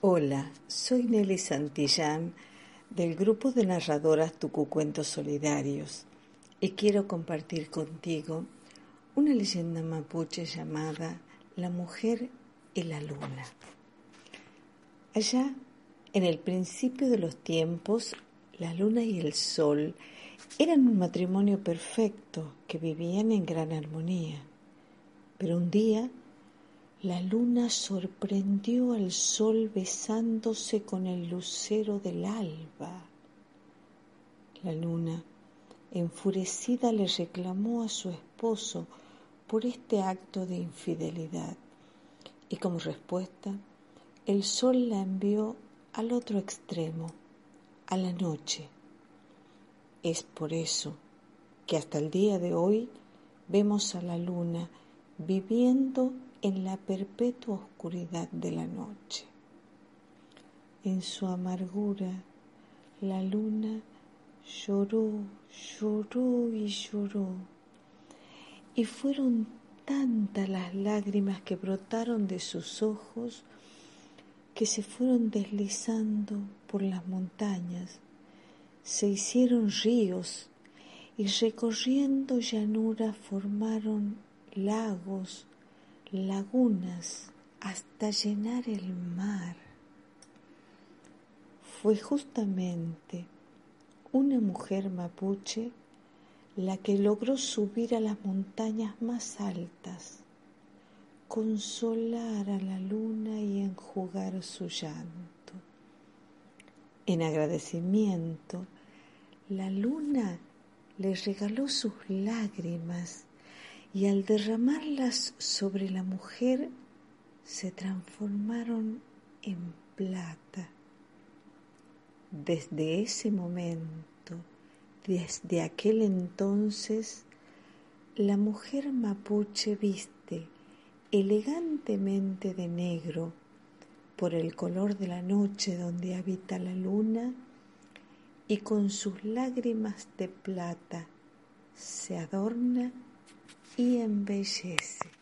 Hola, soy Nelly Santillán del grupo de narradoras Tucucuentos Solidarios y quiero compartir contigo una leyenda mapuche llamada La mujer y la luna. Allá, en el principio de los tiempos, la luna y el sol eran un matrimonio perfecto que vivían en gran armonía. Pero un día la luna sorprendió al sol besándose con el lucero del alba. La luna, enfurecida, le reclamó a su esposo por este acto de infidelidad y como respuesta el sol la envió al otro extremo, a la noche. Es por eso que hasta el día de hoy vemos a la luna viviendo en la perpetua oscuridad de la noche. En su amargura, la luna lloró, lloró y lloró, y fueron tantas las lágrimas que brotaron de sus ojos que se fueron deslizando por las montañas, se hicieron ríos y recorriendo llanuras formaron lagos, lagunas hasta llenar el mar. Fue justamente una mujer mapuche la que logró subir a las montañas más altas, consolar a la luna y enjugar su llanto. En agradecimiento, la luna le regaló sus lágrimas y al derramarlas sobre la mujer se transformaron en plata. Desde ese momento, desde aquel entonces, la mujer mapuche viste elegantemente de negro por el color de la noche donde habita la luna y con sus lágrimas de plata se adorna y embellece.